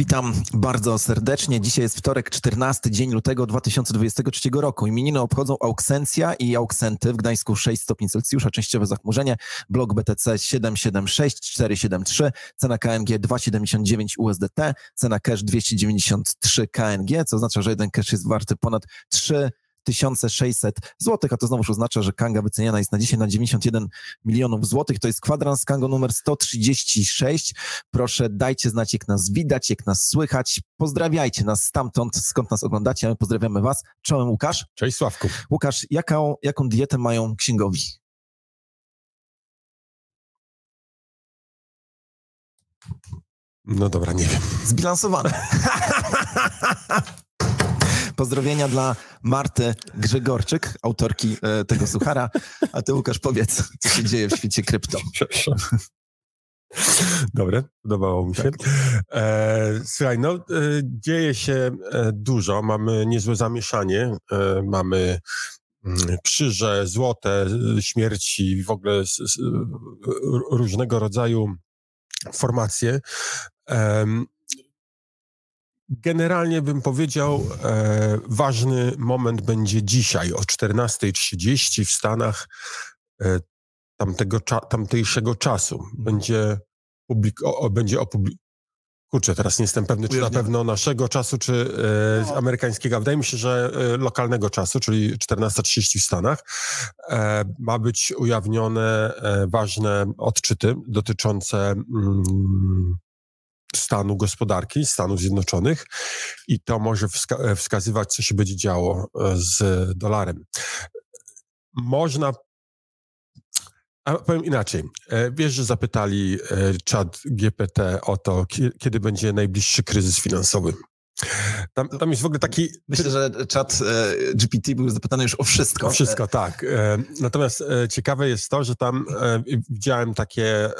Witam bardzo serdecznie. Dzisiaj jest wtorek, 14 dzień lutego 2023 roku. Imieniny obchodzą Auksencja i Auksenty w Gdańsku 6 stopni Celsjusza, częściowe zachmurzenie, blok BTC 776 473, cena KNG 2,79 USDT, cena cash 293 KNG, co oznacza, że jeden cash jest warty ponad 3 1600 zł, a to znowuż oznacza, że Kanga wyceniana jest na dzisiaj na 91 milionów złotych. To jest kwadrans Kango numer 136. Proszę dajcie znać, jak nas widać, jak nas słychać. Pozdrawiajcie nas stamtąd, skąd nas oglądacie, a my pozdrawiamy was. Czołem Łukasz. Cześć Sławku. Łukasz, jaką, jaką dietę mają księgowi? No dobra, nie wiem. Zbilansowane. Pozdrowienia dla Marty Grzegorczyk, autorki e, tego suchara. A ty, Łukasz, powiedz, co się dzieje w świecie krypto. Dobre, podobało mi się. Tak. E, słuchaj, no, e, dzieje się e, dużo. Mamy niezłe zamieszanie. E, mamy mm, krzyże, złote, śmierci, w ogóle s, s, różnego rodzaju formacje. Generalnie bym powiedział, e, ważny moment będzie dzisiaj o 14.30 w Stanach e, tamtego, cza, tamtejszego czasu. Mhm. Będzie, publik, o, o, będzie opublikowane. Kurczę, teraz nie jestem pewny, czy na pewno naszego czasu, czy e, no. amerykańskiego. Wydaje mi się, że e, lokalnego czasu, czyli 14.30 w Stanach, e, ma być ujawnione e, ważne odczyty dotyczące mm, stanu gospodarki Stanów Zjednoczonych i to może wska wskazywać, co się będzie działo e, z dolarem. Można a powiem inaczej. E, wiesz, że zapytali e, czat GPT o to, kiedy będzie najbliższy kryzys finansowy. Tam, tam jest w ogóle taki... Myślę, że czat e, GPT był zapytany już o wszystko. O wszystko, tak. E, natomiast e, ciekawe jest to, że tam widziałem takie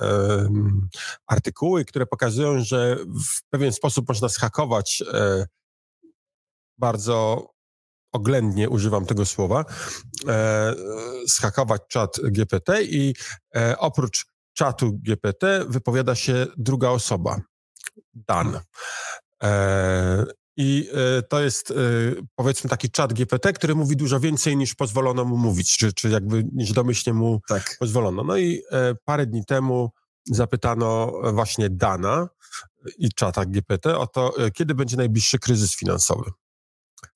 artykuły, które pokazują, że w pewien sposób można schakować bardzo oględnie używam tego słowa, schakować czat GPT i oprócz czatu GPT wypowiada się druga osoba, Dan. E, I e, to jest e, powiedzmy taki czat GPT, który mówi dużo więcej niż pozwolono mu mówić, czy, czy jakby niż domyślnie mu tak. pozwolono. No i parę dni temu zapytano właśnie Dana i czata GPT o to, kiedy będzie najbliższy kryzys finansowy.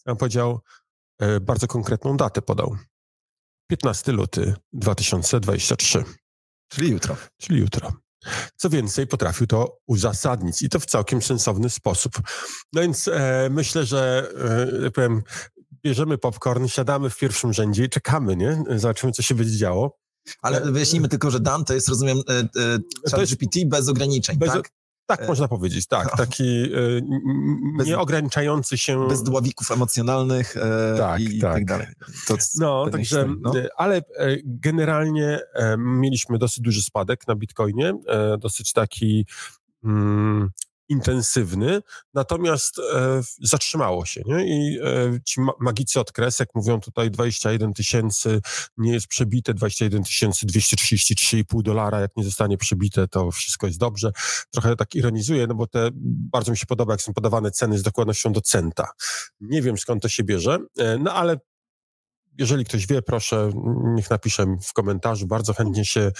On powiedział, bardzo konkretną datę podał. 15 luty 2023. Czyli jutro. Czyli jutro. Co więcej, potrafił to uzasadnić i to w całkiem sensowny sposób. No więc e, myślę, że e, powiem, bierzemy popcorn, siadamy w pierwszym rzędzie i czekamy, nie? Zobaczymy, co się będzie działo. Ale wyjaśnijmy tylko, że Dan to jest, rozumiem, e, e, chat GPT bez ograniczeń, bez, tak? Tak, e, można powiedzieć, tak. Taki e, bez, nieograniczający się... Bez dławików emocjonalnych e, tak, i, tak. tak dalej. To no, także, no. Ale generalnie mieliśmy dosyć duży spadek na Bitcoinie, dosyć taki... Intensywny, natomiast e, zatrzymało się. Nie? I e, ci ma magicy od kresek mówią tutaj 21 tysięcy nie jest przebite, 21 233,5 dolara, jak nie zostanie przebite, to wszystko jest dobrze. Trochę tak ironizuję, no bo te bardzo mi się podoba, jak są podawane ceny z dokładnością do centa. Nie wiem skąd to się bierze, e, no ale jeżeli ktoś wie, proszę, niech napisze w komentarzu. Bardzo chętnie się,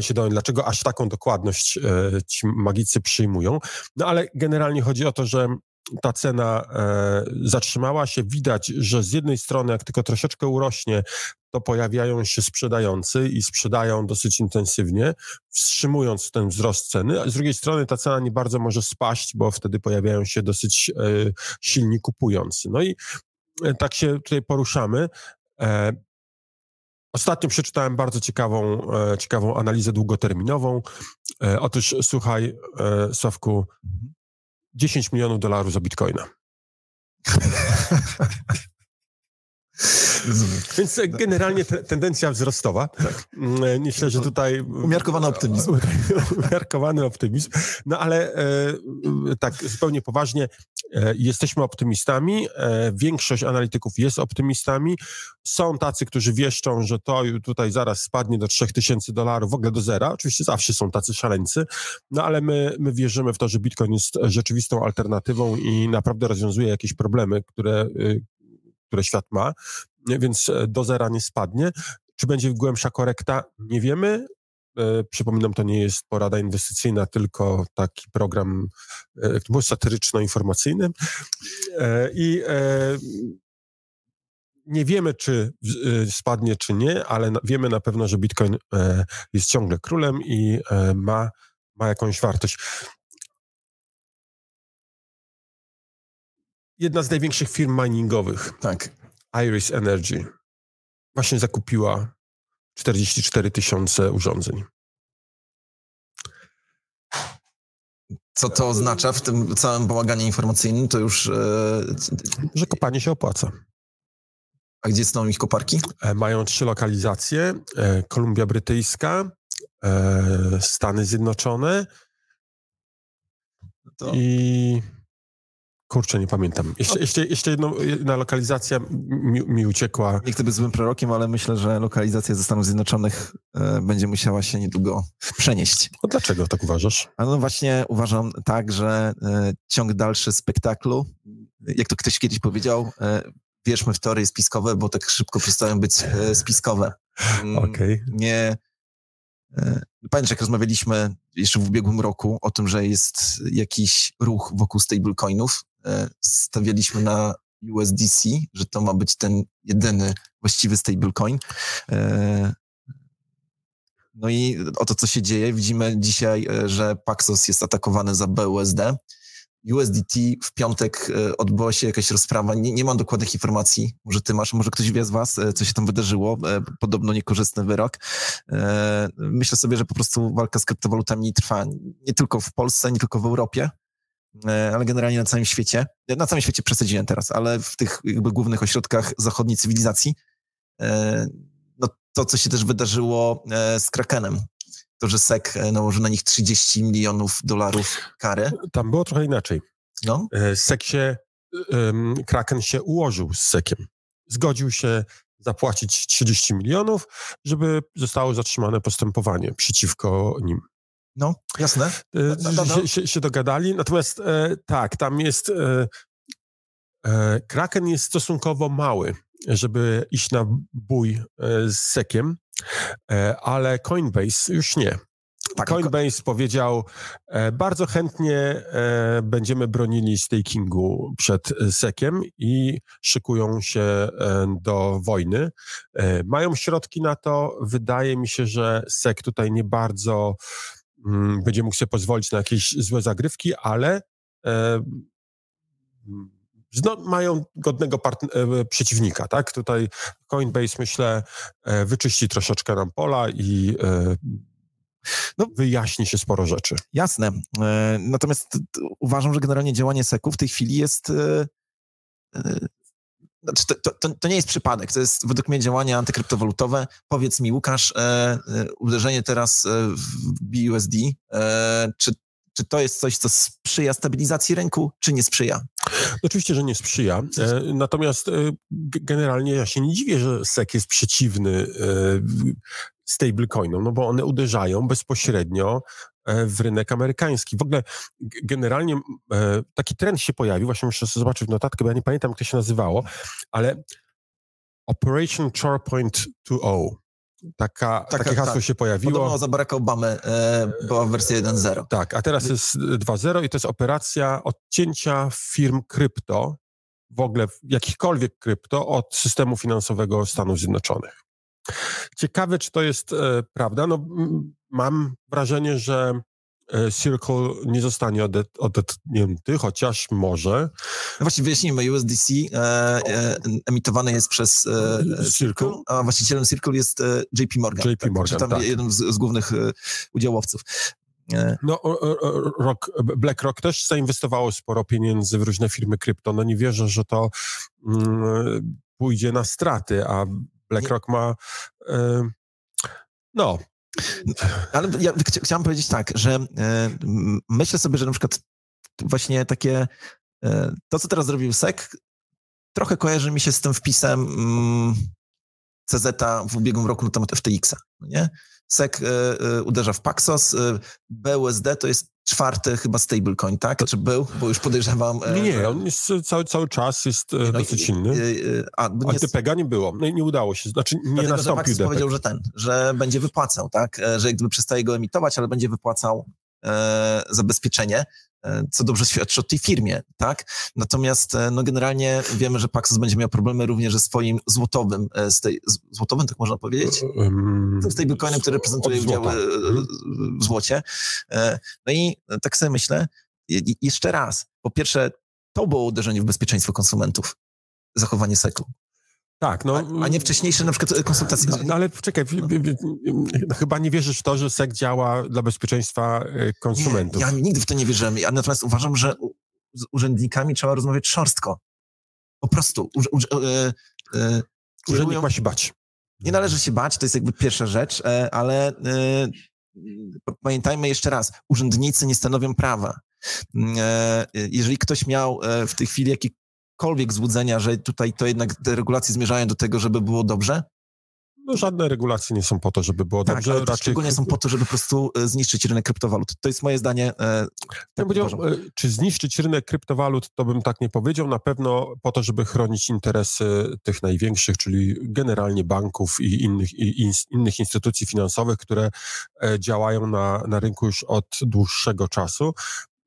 się dowiem, dlaczego aż taką dokładność e, ci magicy przyjmują. No ale generalnie chodzi o to, że ta cena e, zatrzymała się. Widać, że z jednej strony, jak tylko troszeczkę urośnie, to pojawiają się sprzedający i sprzedają dosyć intensywnie, wstrzymując ten wzrost ceny, a z drugiej strony ta cena nie bardzo może spaść, bo wtedy pojawiają się dosyć e, silni kupujący. No i e, tak się tutaj poruszamy. E, ostatnio przeczytałem bardzo ciekawą, e, ciekawą analizę długoterminową. E, otóż słuchaj, Sławku, 10 milionów dolarów za bitcoina. Więc generalnie te, tendencja wzrostowa. Tak. Mm, myślę, że tutaj... Umiarkowany optymizm. Umiarkowany optymizm. No ale e, tak zupełnie poważnie, e, jesteśmy optymistami. E, większość analityków jest optymistami. Są tacy, którzy wieszczą, że to tutaj zaraz spadnie do 3000 dolarów, w ogóle do zera. Oczywiście zawsze są tacy szaleńcy, no ale my, my wierzymy w to, że Bitcoin jest rzeczywistą alternatywą i naprawdę rozwiązuje jakieś problemy, które, y, które świat ma, więc e, do zera nie spadnie. Czy będzie głębsza korekta? Nie wiemy. E, przypominam, to nie jest porada inwestycyjna, tylko taki program e, satyryczno-informacyjny. I nie wiemy, czy spadnie, czy nie, ale wiemy na pewno, że Bitcoin jest ciągle królem i ma, ma jakąś wartość. Jedna z największych firm miningowych. Tak. Iris Energy. Właśnie zakupiła 44 tysiące urządzeń. Co to oznacza w tym całym bałaganie informacyjnym? To już. E... Że kopanie się opłaca. A gdzie są ich koparki? E, mają trzy lokalizacje: e, Kolumbia Brytyjska, Stany Zjednoczone to... i Kurczę, nie pamiętam. Jeszcze, no. jeszcze, jeszcze jedno, jedna lokalizacja mi, mi uciekła. Nie chcę być złym prorokiem, ale myślę, że lokalizacja ze Stanów Zjednoczonych e, będzie musiała się niedługo przenieść. A dlaczego tak uważasz? A no właśnie uważam tak, że e, ciąg dalszy spektaklu, jak to ktoś kiedyś powiedział, e, wierzmy w teorie spiskowe, bo tak szybko przestają być e, spiskowe. Mm, okay. Nie pamiętasz, jak rozmawialiśmy jeszcze w ubiegłym roku o tym, że jest jakiś ruch wokół stablecoinów, stawialiśmy na USDC, że to ma być ten jedyny właściwy stablecoin. E, no i oto, co się dzieje. Widzimy dzisiaj, że Paxos jest atakowany za BUSD. USDT w piątek e, odbyła się jakaś rozprawa. Nie, nie mam dokładnych informacji. Może ty masz, może ktoś wie z was, e, co się tam wydarzyło. E, podobno niekorzystny wyrok. Myślę sobie, że po prostu walka z kryptowalutami trwa nie tylko w Polsce, nie tylko w Europie, ale generalnie na całym świecie. Na całym świecie przesadziłem teraz, ale w tych jakby głównych ośrodkach zachodniej cywilizacji. No to, co się też wydarzyło z Krakenem, to, że SEC e, nałożył na nich 30 milionów dolarów kary. Tam było trochę inaczej. No? E, SEC się, um, Kraken się ułożył z SECiem. Zgodził się zapłacić 30 milionów, żeby zostało zatrzymane postępowanie przeciwko nim. No, jasne. E, no, no, Się, się, się, dogadali, natomiast e, tak, tam jest... E, e, Kraken jest stosunkowo mały, żeby iść na bój z sekiem. E, ale Coinbase już nie. Tak, Coinbase powiedział, e, bardzo chętnie e, będziemy bronili stakingu przed SECiem i szykują się do wojny. Mają środki na to. Wydaje mi się, że SEC tutaj nie bardzo będzie mógł sobie pozwolić na jakieś złe zagrywki, ale no, mają godnego e, przeciwnika, tak? Tutaj Coinbase, myślę, e, wyczyści troszeczkę nam pola i e, no, wyjaśni się sporo rzeczy. Jasne. Natomiast uważam, że generalnie działanie SEC-u w tej chwili jest znaczy to, to, to, nie jest przypadek, to jest według mnie działanie antykryptowalutowe. Powiedz mi, Łukasz, e, uderzenie teraz w BUSD, e, czy czy to jest coś, co sprzyja stabilizacji rynku, czy nie sprzyja? Oczywiście, że nie sprzyja. E, natomiast e, generalnie ja się nie dziwię, że SEC jest przeciwny e, stablecoinom, no bo one uderzają bezpośrednio w rynek amerykański. W ogóle generalnie taki trend się pojawił, właśnie muszę sobie zobaczyć w notatkę, bo ja nie pamiętam, jak to się nazywało, ale Operation Chorepoint 2.0 Taka, tak, takie hasło tak. się pojawiło. Podobno za Baracka Obamy e, była wersja 1.0. Tak, a teraz jest 2.0 i to jest operacja odcięcia firm krypto, w ogóle jakichkolwiek krypto, od systemu finansowego Stanów Zjednoczonych. Ciekawe, czy to jest e, prawda. No, mam wrażenie, że E, Circle nie zostanie odetnięty, chociaż może. No właśnie wyjaśnijmy, USDC e, e, emitowany jest przez e, Circle, a właścicielem Circle jest e, JP Morgan. JP tak? Morgan, tak? tam jeden z, z głównych e, udziałowców. No, Rock, BlackRock też zainwestowało sporo pieniędzy w różne firmy krypto. No nie wierzę, że to mm, pójdzie na straty, a BlackRock ma no. Ale ja ch chciałem powiedzieć tak, że myślę sobie, że na przykład właśnie takie to, co teraz zrobił SEC, trochę kojarzy mi się z tym wpisem mm, CZ w ubiegłym roku na temat FTX-a, no nie? SEC y, y, uderza w Paxos, y, BUSD to jest czwarty chyba stablecoin, tak? Czy był? Bo już podejrzewam... Nie, nie, on jest cały, cały czas jest nie, no, dosyć inny. A, a TPG nie było, no, nie udało się, znaczy nie Dlatego, nastąpił że powiedział, że ten, że będzie wypłacał, tak? Że jak gdyby przestaje go emitować, ale będzie wypłacał e, zabezpieczenie. E, co dobrze świadczy o tej firmie, tak? Natomiast e, no generalnie wiemy, że Paxos będzie miał problemy również ze swoim złotowym, z tej, złotowym, tak można powiedzieć? Um, z stablecoinem, który reprezentuje udziały w złocie. No i tak sobie myślę, jeszcze raz, po pierwsze, to było uderzenie w bezpieczeństwo konsumentów, zachowanie seklu. Tak, no. A, a, nie wcześniejsze na przykład konsultacje. No, no ale czekaj, chyba nie wierzysz w to, że SEC działa dla bezpieczeństwa e, konsumentów. Nie, ja nigdy w to nie wierzyłem. Ja natomiast uważam, że z urzędnikami trzeba rozmawiać szorstko. Po prostu. U, u, e, e, Urzędnik ma się bać. Nie należy się bać, to jest jakby pierwsza rzecz, e, ale e, pamiętajmy jeszcze raz, urzędnicy nie stanowią prawa. E, jeżeli ktoś miał w tej chwili jakiś jakiekolwiek złudzenia, że tutaj to jednak te regulacje zmierzają do tego, żeby było dobrze? No, żadne regulacje nie są po to, żeby było tak, dobrze. Ale raczej... szczególnie są po to, żeby po prostu e, zniszczyć rynek kryptowalut. To jest moje zdanie. E, tak ja e, czy zniszczyć rynek kryptowalut, to bym tak nie powiedział. Na pewno po to, żeby chronić interesy tych największych, czyli generalnie banków i innych, i in, innych instytucji finansowych, które działają na, na rynku już od dłuższego czasu.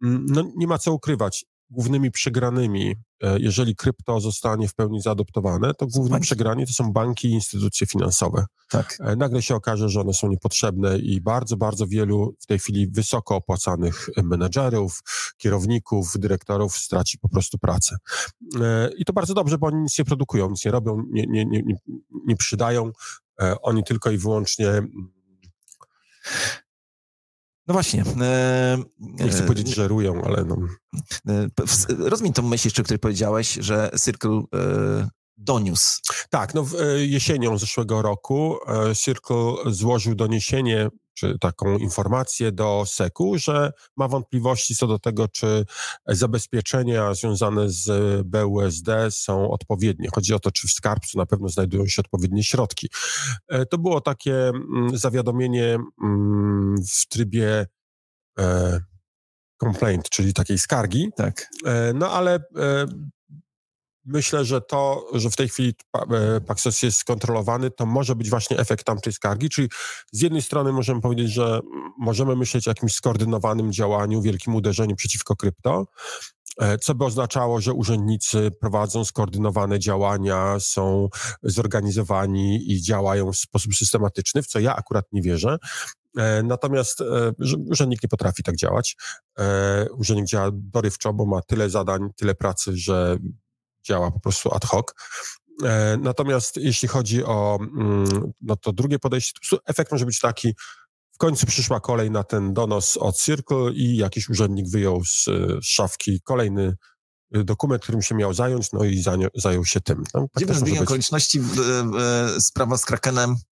Mm, no, nie ma co ukrywać głównymi przegranymi, e, jeżeli krypto zostanie w pełni zaadoptowane, to głównie przegrani to są banki i instytucje finansowe. Tak. E, nagle się okaże, że one są niepotrzebne i bardzo, bardzo wielu w tej chwili wysoko opłacanych menedżerów, kierowników, dyrektorów straci po prostu pracę. E, I to bardzo dobrze, bo oni nic nie produkują, nic nie robią, nie, nie, nie, nie przydają. Oni tylko i wyłącznie no właśnie. E, Nie chcę e, powiedzieć, że rują, ale no. E, rozmień tą myśl jeszcze, o której powiedziałeś, że Circle e, doniósł. Tak, no w, e, jesienią zeszłego roku e, Circle złożył doniesienie czy taką informację do SEC-u, że ma wątpliwości co do tego, czy zabezpieczenia związane z BUSD są odpowiednie. Chodzi o to, czy w skarbcu na pewno znajdują się odpowiednie środki. E, to było takie mm, zawiadomienie mm, w trybie e, complaint, czyli takiej skargi. Tak. E, no ale Myślę, że to, że w tej chwili e, Paxos jest skontrolowany, to może być właśnie efekt tamtej skargi, czyli z jednej strony możemy powiedzieć, że możemy myśleć o jakimś skoordynowanym działaniu, wielkim uderzeniu przeciwko krypto, e, co by oznaczało, że urzędnicy prowadzą skoordynowane działania, są zorganizowani i działają w sposób systematyczny, w co ja akurat nie wierzę. E, natomiast urzędnik nie potrafi tak działać. Urzędnik działa dorywczo, bo ma tyle zadań, tyle pracy, że działa po prostu ad hoc. E, natomiast jeśli chodzi o mm, no to drugie podejście, to efekt może być taki, w końcu przyszła kolej na ten donos od Circle i jakiś urzędnik wyjął z, z szafki kolejny y, dokument, którym się miał zająć, no i zajął się tym. No, tak zbieg okoliczności, sprawa z Krakenem E,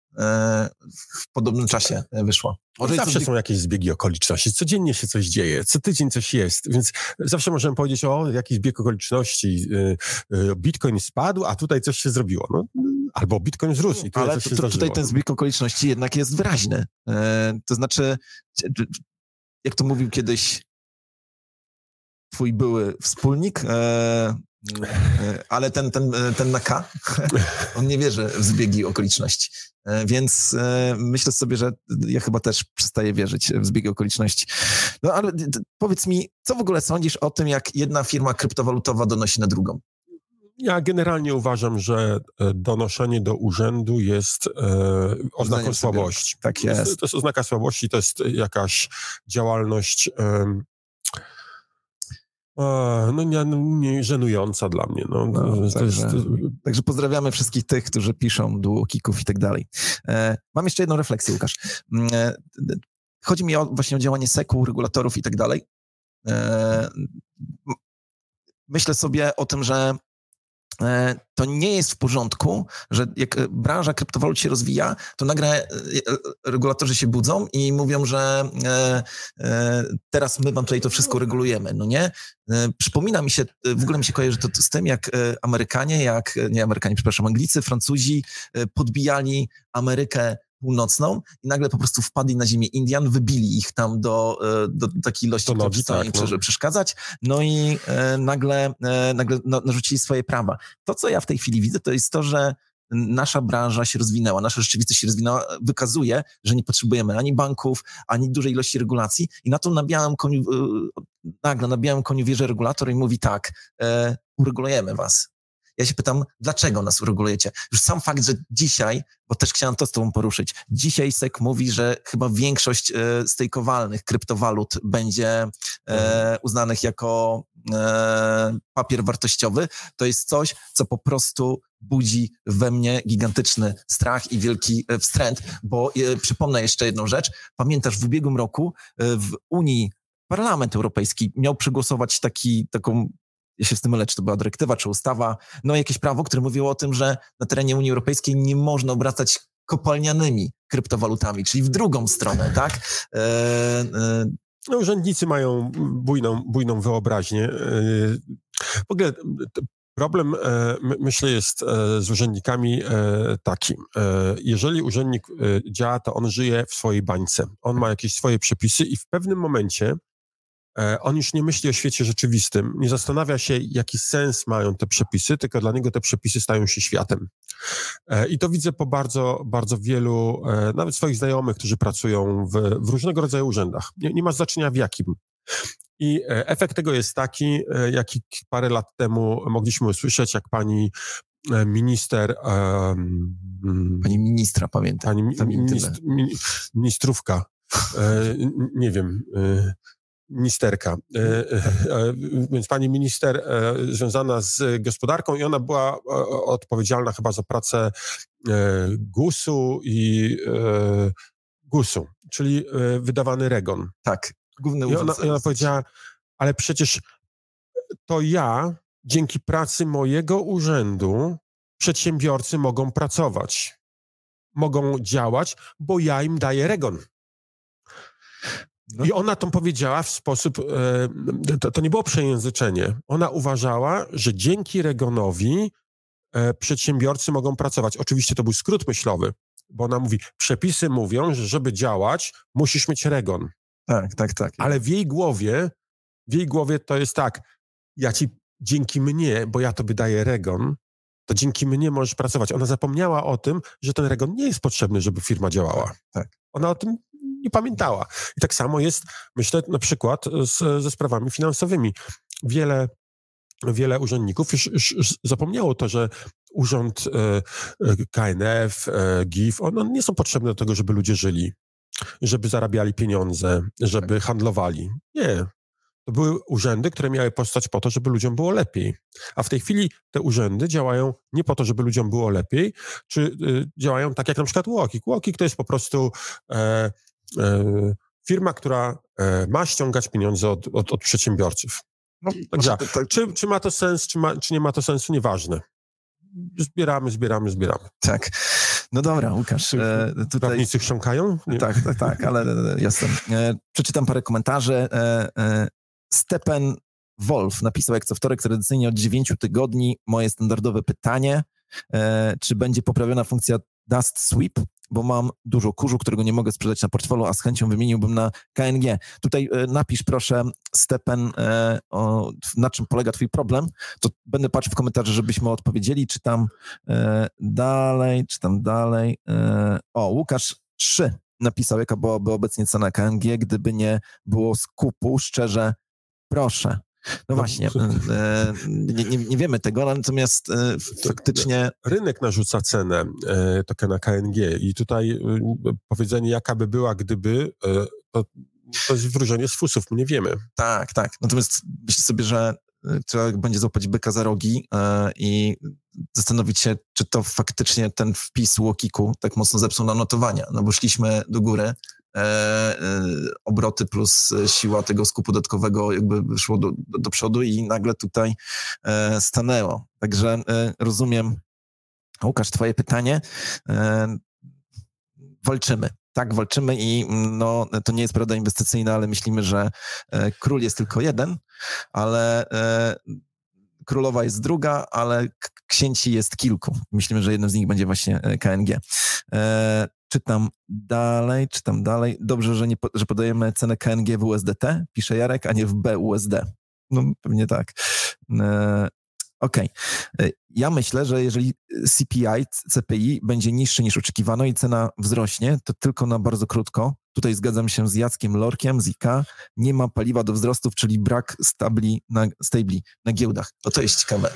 w podobnym czasie wyszło. Może zawsze są jakieś zbiegi okoliczności, codziennie się coś dzieje, co tydzień coś jest, więc zawsze możemy powiedzieć, o, jakiś zbieg okoliczności, y, y, bitcoin spadł, a tutaj coś się zrobiło. No, albo bitcoin wzrósł i tutaj Ale coś się tutaj ten zbieg okoliczności jednak jest wyraźny. E, to znaczy, jak to mówił kiedyś twój były wspólnik, e, ale ten, ten, ten na K, on nie wierzy w zbiegi okoliczności. E, więc e, myślę sobie, że ja chyba też przestaję wierzyć w zbiegi okoliczności. No ale powiedz mi, co w ogóle sądzisz o tym, jak jedna firma kryptowalutowa donosi na drugą? Ja generalnie uważam, że e, donoszenie do urzędu jest e, oznaką słabości. Tak jest. To, to jest oznaka słabości, to jest jakaś działalność no nie, no, nie, żenująca dla mnie. No, no także, jest... także, pozdrawiamy wszystkich tych, którzy piszą duokików i tak dalej. E, mam jeszcze jedną refleksję, Łukasz. Mm, e, chodzi mi o, właśnie o działanie SEC-u, regulatorów i tak dalej. E, myślę sobie o tym, że to nie jest w porządku, że jak branża kryptowalut się rozwija, to nagle regulatorzy się budzą i mówią, że teraz my wam tutaj to wszystko regulujemy, no nie? Przypomina mi się, w ogóle mi się kojarzy to z tym, jak Amerykanie, jak, nie Amerykanie, przepraszam, Anglicy, Francuzi podbijali Amerykę północną i nagle po prostu wpadli na ziemię Indian, wybili ich tam do, e, do takiej ilości, która przestała tak, im no. przeszkadzać, no i e, nagle, e, nagle narzucili swoje prawa. To, co ja w tej chwili widzę, to jest to, że nasza branża się rozwinęła, nasza rzeczywistość się rozwinęła, wykazuje, że nie potrzebujemy ani banków, ani dużej ilości regulacji i na to na białym koniu, nagle na białym koniu wierzy regulator i mówi tak, e, uregulujemy was. Ja się pytam, dlaczego nas uregulujecie? Już sam fakt, że dzisiaj, bo też chciałem to z tobą poruszyć, dzisiaj SEC mówi, że chyba większość e, stejkowalnych kryptowalut będzie e, mhm. uznanych jako e, papier wartościowy, to jest coś, co po prostu budzi we mnie gigantyczny strach i wielki e, wstręt, bo e, przypomnę jeszcze jedną rzecz. Pamiętasz, w ubiegłym roku e, w Unii Parlament Europejski miał przegłosować taki, taką ja się z tym mylę, czy to była dyrektywa, czy ustawa, no jakieś prawo, które mówiło o tym, że na terenie Unii Europejskiej nie można obracać kopalnianymi kryptowalutami, czyli w drugą stronę, tak? E, e... No, urzędnicy mają bujną, bujną wyobraźnię. E, w ogóle problem, e, myślę, jest e, z urzędnikami taki. Jeżeli urzędnik działa, to on żyje w swojej bańce. On ma jakieś swoje przepisy i w pewnym momencie on już nie myśli o świecie rzeczywistym, nie zastanawia się, jaki sens mają te przepisy, tylko dla niego te przepisy stają się światem. E, I to widzę po bardzo, bardzo wielu, e, nawet swoich znajomych, którzy pracują w, w różnego rodzaju urzędach. Nie, nie ma znaczenia w jakim. I efekt tego jest taki, jaki parę lat temu mogliśmy usłyszeć, jak pani minister. Um, pani ministra, pamiętam. Pani minist, ministrówka. nie wiem. E, e, e, więc pani minister związana z gospodarką i ona była odpowiedzialna chyba za pracę GUS-u i GUS-u, czyli wydawany REGON. Tak. Główny I ona, i ona powiedziała, ale przecież to ja, dzięki pracy mojego urzędu, przedsiębiorcy mogą pracować, mogą działać, bo ja im daję REGON. No. I ona to powiedziała w sposób, e, to, to, nie było przejęzyczenie. Ona uważała, że dzięki Regonowi e, przedsiębiorcy mogą pracować. Oczywiście to był skrót myślowy, bo ona mówi, przepisy mówią, że żeby działać, musisz mieć Regon. Tak, tak, tak. Ale w jej głowie, w jej głowie to jest tak, ja ci dzięki mnie, bo ja tobie daję Regon, to dzięki mnie możesz pracować. Ona zapomniała o tym, że ten Regon nie jest potrzebny, żeby firma działała. Tak. tak. Ona o tym nie pamiętała. I tak samo jest, myślę, na przykład z, ze sprawami finansowymi. Wiele wiele urzędników już, już, zapomniało to, że urząd e, e KNF, e, GIF, one nie są potrzebne do tego, żeby ludzie żyli, żeby zarabiali pieniądze, żeby handlowali. Nie. To były urzędy, które miały powstać po to, żeby ludziom było lepiej. A w tej chwili te urzędy działają nie po to, żeby ludziom było lepiej, czy działają tak jak na przykład Łokik. Łokik to jest po prostu e, E, firma, która e, ma ściągać pieniądze od, od, od przedsiębiorców. No, Także, to, to, czy, czy ma to sens, czy, ma, czy nie ma to sensu, nieważne. Zbieramy, zbieramy, zbieramy. Tak. No dobra, Łukasz. E, tutaj... Prawnicy chrząkają? Nie. Tak, tak, tak, ale jestem. E, przeczytam parę komentarzy. E, e, Stepen Wolf napisał jak co wtorek tradycyjnie od 9 tygodni moje standardowe pytanie, e, czy będzie poprawiona funkcja Dust Sweep? Bo mam dużo kurzu, którego nie mogę sprzedać na portfelu, a z chęcią wymieniłbym na KNG. Tutaj e, napisz proszę, Stepen, e, na czym polega twój problem, to będę patrzył w komentarze, żebyśmy odpowiedzieli, czy tam e, dalej, czy tam dalej. O, Łukasz 3 napisał, jaka byłaby obecnie cena KNG, gdyby nie było skupu, szczerze, proszę. No, no właśnie, e, nie, nie, nie, wiemy tego, natomiast e, faktycznie... Rynek narzuca cenę e, tokena KNG i tutaj powiedzenie jaka by była, gdyby, to, to jest wróżenie z fusów, my nie wiemy. Tak, tak. Natomiast myślę sobie, że trzeba będzie złapać byka za rogi i zastanowić się, czy to faktycznie ten wpis Łokiku tak mocno zepsuł na notowania, no bo szliśmy do góry, obroty plus siła tego skupu dodatkowego jakby szło do, do, przodu i nagle tutaj stanęło. Także rozumiem, Łukasz, twoje pytanie. Walczymy tak walczymy i mm, no, to nie jest prawda inwestycyjna, ale myślimy, że e, król jest tylko jeden, ale e, królowa jest druga, ale księci jest kilku. Myślimy, że jednym z nich będzie właśnie e, KNG. Czytam dalej, czytam dalej. Dobrze, że, nie, że podajemy cenę KNG w USDT, pisze Jarek, a nie w BUSD. No pewnie tak. Okej. Okay. Ja myślę, że jeżeli CPI, CPI będzie niższy niż oczekiwano i cena wzrośnie, to tylko na bardzo krótko. Tutaj zgadzam się z Jackiem Lorkiem z IK. Nie ma paliwa do wzrostów, czyli brak stabli na, stabli na giełdach. To to jest ciekawe.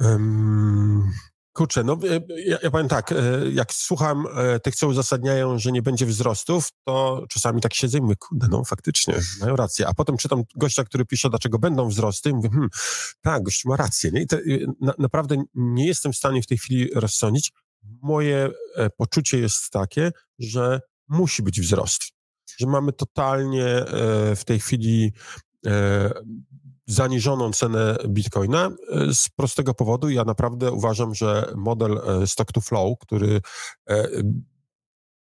Um, Kurczę, no e, ja, ja powiem tak, e, jak słucham, e, tych co uzasadniają, że nie będzie wzrostów, to czasami tak siedzę i mówię, kurde, no faktycznie, mają rację. A potem czytam gościa, który pisze, dlaczego będą wzrosty i mówię, hmm, tak, gość ma rację. Nie? I te, na, naprawdę nie jestem w stanie w tej chwili rozsądzić. Moje poczucie jest takie, że musi być wzrost. Że mamy totalnie w tej chwili zaniżoną cenę bitcoina e, z prostego powodu. Ja naprawdę uważam, że model e, stock to flow, który e,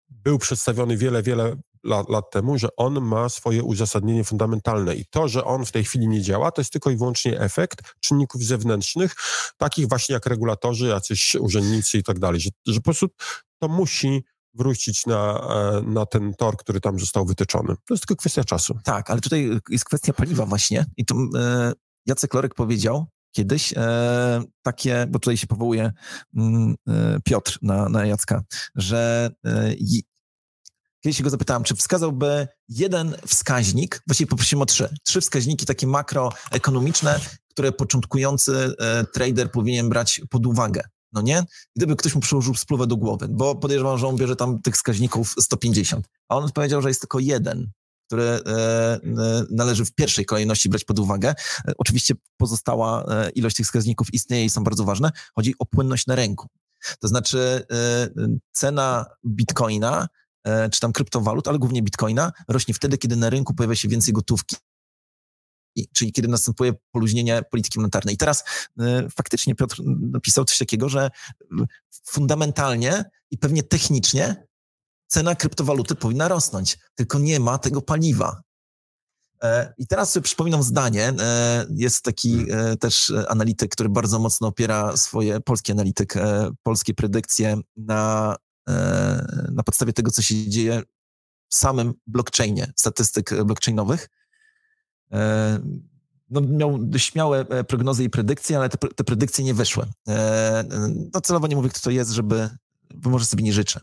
był przedstawiony wiele, wiele lat, lat, temu, że on ma swoje uzasadnienie fundamentalne i to, że on w tej chwili nie działa, to jest tylko i wyłącznie efekt czynników zewnętrznych, takich właśnie jak regulatorzy, jacyś urzędnicy i tak dalej, że, że po prostu to musi wrócić na, e, na ten tor, który tam został wytyczony. To jest tylko kwestia czasu. Tak, ale tutaj jest kwestia paliwa właśnie i tu e, Jacek Lorek powiedział kiedyś e, takie, bo tutaj się powołuje mm, e, Piotr na, na Jacka, że e, Kiedyś go zapytałem, czy wskazałby jeden wskaźnik, właściwie poprosimy o trzy, trzy wskaźniki takie makroekonomiczne, które początkujący e, trader powinien brać pod uwagę no nie? Gdyby ktoś mu przyłożył spluwę do głowy, bo podejrzewam, że on bierze tam tych wskaźników 150, a on powiedział, że jest tylko jeden, który e, e, należy w pierwszej kolejności brać pod uwagę. E, oczywiście pozostała e, ilość tych wskaźników istnieje i są bardzo ważne. Chodzi o płynność na rynku. To znaczy e, cena bitcoina, czy tam kryptowalut, ale głównie bitcoina, rośnie wtedy, kiedy na rynku pojawia się więcej gotówki czyli kiedy następuje poluźnienie polityki monetarnej. I teraz y, faktycznie Piotr napisał coś takiego, że fundamentalnie i pewnie technicznie cena kryptowaluty powinna rosnąć, tylko nie ma tego paliwa. E, I teraz sobie przypominam zdanie. E, jest taki e, też analityk, który bardzo mocno opiera swoje, polski analityk, polskie predykcje na, na podstawie tego, co się dzieje w samym blockchainie, statystyk blockchainowych. E, no, miał śmiałe e, prognozy i predykcje, ale te, te predykcje nie wyszły. E, no celowo nie mówię, kto to jest, żeby, bo może sobie nie życzę,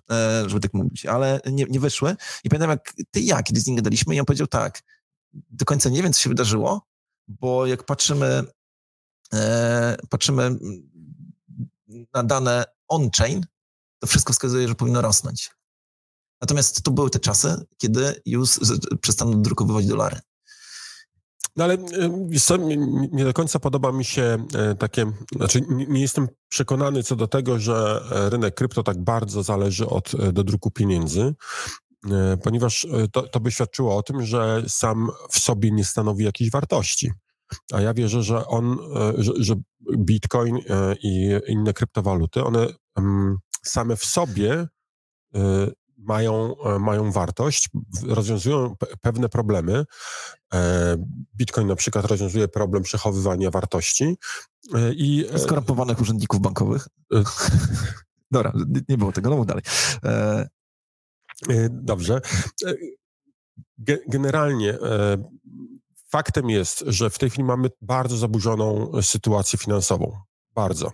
żeby tak mówić, ale nie, nie wyszły. I pamiętam, jak ty i ja, kiedy z nim gadaliśmy, i on powiedział tak, do końca nie wiem, co się wydarzyło, bo jak patrzymy, patrzymy na dane on-chain, to wszystko wskazuje, że powinno rosnąć. Natomiast to były te czasy, kiedy już przestano drukowywać dolary. No ale co, nie do końca podoba mi się e, takie, znaczy nie jestem przekonany co do tego, że e, rynek krypto tak bardzo zależy od e, dodruku pieniędzy, ponieważ to, to by świadczyło o tym, że sam w sobie nie stanowi jakiejś wartości. A ja wierzę, że on, że, że Bitcoin i inne kryptowaluty, one same w sobie mają, e, mają wartość, rozwiązują pewne problemy. E, Bitcoin na przykład rozwiązuje problem przechowywania wartości e, i... Skorumpowanych urzędników bankowych. Dobra, nie było tego, no mów dalej. Dobrze. Generalnie faktem jest, że w tej chwili mamy bardzo zaburzoną sytuację finansową. Bardzo.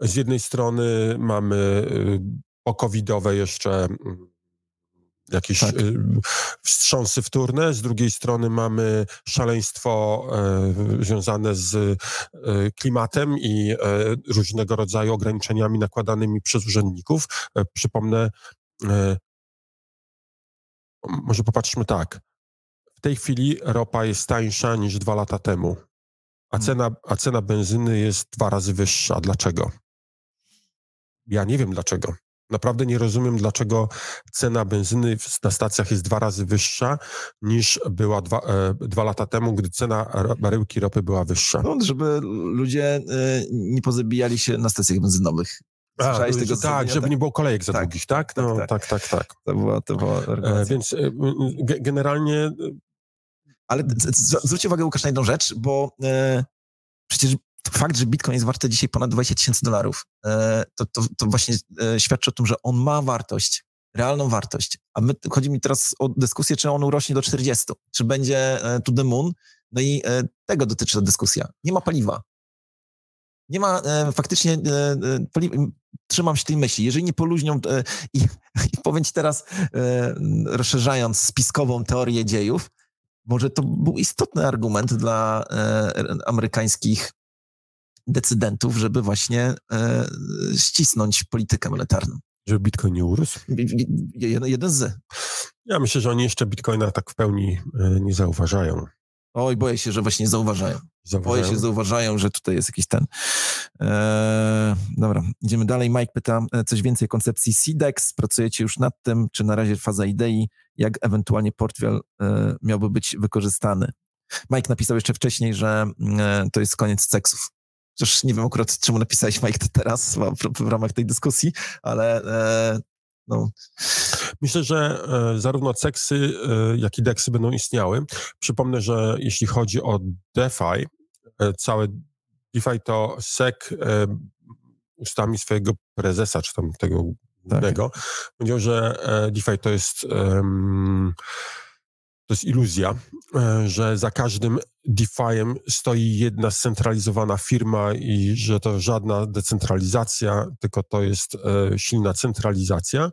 Z jednej strony mamy pokowidowe jeszcze mm, jakieś tak. Y, wstrząsy wtórne, z drugiej strony mamy szaleństwo e, związane z e, klimatem i e, różnego rodzaju ograniczeniami nakładanymi przez urzędników. Przypomnę, może popatrzmy tak. W tej chwili ropa jest tańsza niż dwa lata temu, a hmm. cena, a cena benzyny jest dwa razy wyższa. Dlaczego? Ja nie wiem dlaczego. Naprawdę nie rozumiem, dlaczego cena benzyny na stacjach jest dwa razy wyższa niż była dwa, e, dwa lata temu, gdy cena baryłki ropy była wyższa. No, żeby ludzie e, nie pozabijali się na stacjach benzynowych. A, tego tak, żeby nie było kolejek za tak, długich, tak? tak? No, tak, tak, tak. tak. To była, to była e, Więc e, generalnie... E, Ale zwróćcie uwagę, Łukasz, na jedną rzecz, bo e, przecież fakt, że Bitcoin jest warty dzisiaj ponad 20 tysięcy dolarów, e, to, to, to właśnie e, świadczy o tym, że on ma wartość, realną wartość. A my, chodzi mi teraz o dyskusję, czy on urośnie do 40, czy będzie to the moon. No i tego dotyczy ta dyskusja. Nie ma paliwa. Nie ma e, faktycznie, e, e, trzymam się tej myśli, jeżeli nie poluźnią, e, i, i powiem ci teraz, e, rozszerzając spiskową teorię dziejów, może to był istotny argument dla e, amerykańskich decydentów, żeby właśnie ścisnąć politykę monetarną. Żeby Bitcoin nie urósł? Jeden, jeden z. Ja myślę, że oni jeszcze Bitcoina tak w pełni nie zauważają. Oj, boję się, że właśnie nie zauważają. zauważają. Boję się, zauważają, że tutaj jest jakiś ten. Eee, dobra, idziemy dalej. Mike pyta e, coś więcej o koncepcji SIDEX. Pracujecie już nad tym, czy na razie faza idei, jak ewentualnie portfel e, miałby być wykorzystany? Mike napisał jeszcze wcześniej, że e, to jest koniec seksów. Chociaż nie wiem akurat, czemu napisałeś Mike to teraz w, ramach tej dyskusji, ale e, no. Myślę, że e, zarówno seksy, e, jak i deksy będą istniały. Przypomnę, że jeśli chodzi o DeFi, całe DeFi to SEC ustami swojego prezesa, czy tam tego tak. powiedział, że DeFi to jest to jest iluzja, e, że za każdym DeFi'em stoi jedna scentralizowana firma i że to żadna decentralizacja, tylko to jest e, silna centralizacja.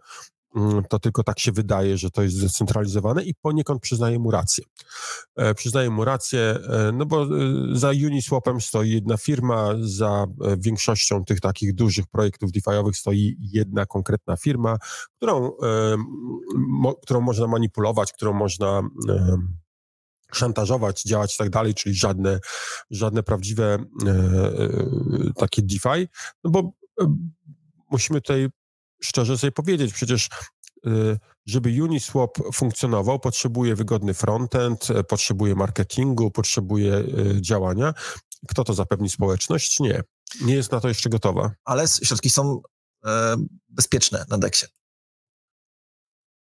Mm, to tylko tak się wydaje, że to jest zdecentralizowane i poniekąd przyznaje mu rację. E, przyznaje mu rację, e, no bo e, za Uniswapem stoi jedna firma, za większością tych takich dużych projektów DeFi'owych stoi jedna konkretna firma, którą, którą można manipulować, którą można szantażować, działać i tak dalej, czyli żadne, żadne prawdziwe takie DeFi, no bo musimy tutaj szczerze sobie powiedzieć, przecież y, żeby Uniswap funkcjonował, potrzebuje wygodny frontend, e, potrzebuje marketingu, potrzebuje y, działania. Kto to zapewni społeczność? Nie. Nie jest na to jeszcze gotowa. Ale środki są e, bezpieczne na deksie.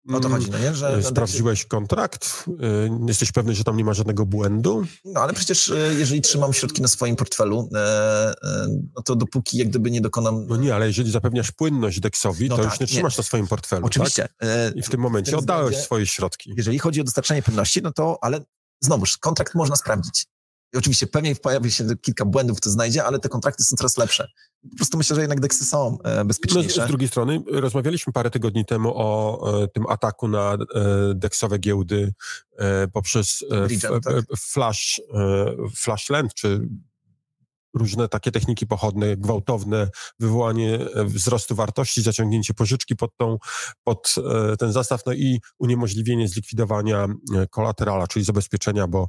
O to chodzi, no nie? Że mm, Sprawdziłeś kontrakt? Y, jesteś pewny, że tam nie ma żadnego błędu? No ale przecież y, jeżeli trzymam środki na swoim portfelu, e, no to dopóki jak gdyby nie dokonam... No nie, ale jeżeli zapewniasz płynność Dexowi, no to tak, już nie trzymasz nie. na swoim portfelu, Oczywiście. Tak? I w tym momencie w tym oddałeś względzie, swoje środki. Jeżeli chodzi o dostarczanie płynności, no to, ale znowuż, kontrakt można sprawdzić. I oczywiście pewnie pojawi się kilka błędów, to znajdzie, ale te kontrakty są coraz lepsze. Po prostu myślę, że jednak deksy są e, bezpieczniejsze. No, z drugiej strony rozmawialiśmy parę tygodni temu o e, tym ataku na e, deksowe giełdy e, poprzez e, tak? flash, e, flashland, czy różne takie techniki pochodne, gwałtowne wywołanie e, wzrostu wartości, zaciągnięcie pożyczki pod, tą, pod e, ten zastaw, no i uniemożliwienie zlikwidowania e, kolaterala, czyli zabezpieczenia, bo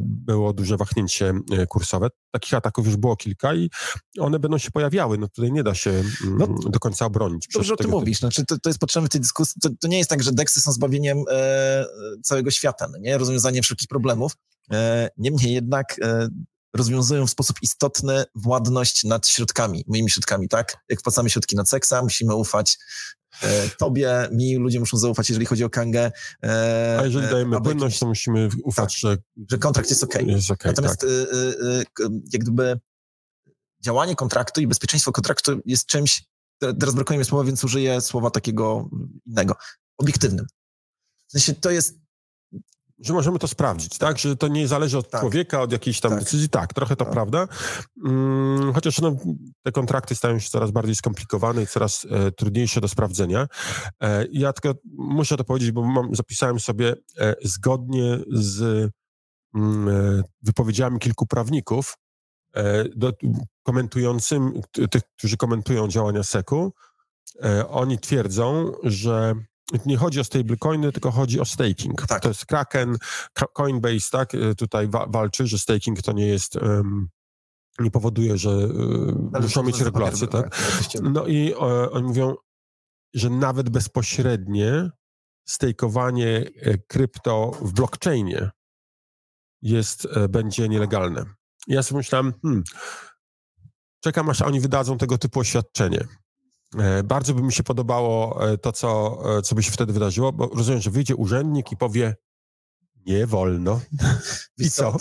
było duże wahnięcie kursowe. Takich ataków już było kilka i one będą się pojawiały. No tutaj nie da się mm, no, do końca obronić. Dobrze o tym mówisz. Znaczy, to, to jest potrzebne w tej dyskusji. To, to, nie jest tak, że deksy są zbawieniem e, całego świata, no nie? rozwiązaniem wszelkich problemów. E, niemniej jednak e, rozwiązują w sposób istotny władność nad środkami, moimi środkami, tak? Jak wpłacamy środki na seksa, musimy ufać e, tobie, mi, ludzie muszą zaufać, jeżeli chodzi o Kangę. E, A jeżeli dajemy e, płynność, to musimy ufać, tak, że... Że kontrakt jest ok. Okay Natomiast tak. e, e, jak gdyby działanie kontraktu i bezpieczeństwo kontraktu jest czymś, teraz brakuje mi słowa, więc użyję słowa takiego innego, obiektywnym. W sensie to jest że możemy to sprawdzić, tak? Że to nie zależy od tak. człowieka, od jakiejś tam tak. decyzji. Tak, trochę to tak. prawda. Hmm, chociaż no, te kontrakty stają się coraz bardziej skomplikowane i coraz e, trudniejsze do sprawdzenia. E, ja tylko muszę to powiedzieć, bo mam, zapisałem sobie e, zgodnie z mm, e, wypowiedziami kilku prawników e, do, komentującym, tych, którzy komentują działania SEC-u, e, oni twierdzą, że nie chodzi o stablecoiny, tylko chodzi o staking. Tak. To jest Kraken, Coinbase, tak, y, tutaj wa walczy, że staking to nie jest... Um, nie powoduje, że y, muszą mieć regulacje, tak? tak no i e, oni mówią, że nawet bezpośrednie stejkowanie krypto w blockchainie jest, będzie nielegalne. Ja sobie myślałem, hmm, czekam aż oni wydadzą tego typu oświadczenie. E, bardzo by mi się podobało e, to, co, e, co by się wtedy wydarzyło, bo rozumiem, że wyjdzie urzędnik i powie nie wolno. I co?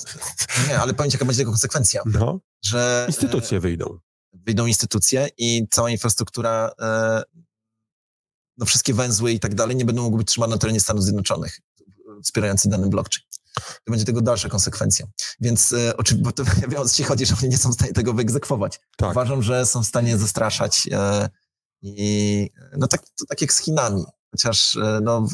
Nie, ale powiem jaka będzie tego konsekwencja. No, że instytucje wyjdą. Wyjdą instytucje i cała infrastruktura, no wszystkie węzły i tak dalej nie będą mogły być trzymane na terenie Stanów Zjednoczonych, wspierający dany blockchain. To będzie tego dalsza konsekwencja. Więc oczywiście, bo to ja wiem, o co ci chodzi, że oni nie są w stanie tego wyegzekwować. Tak. Uważam, że są w stanie zastraszać i no tak, tak jak z Chinami, chociaż e, no,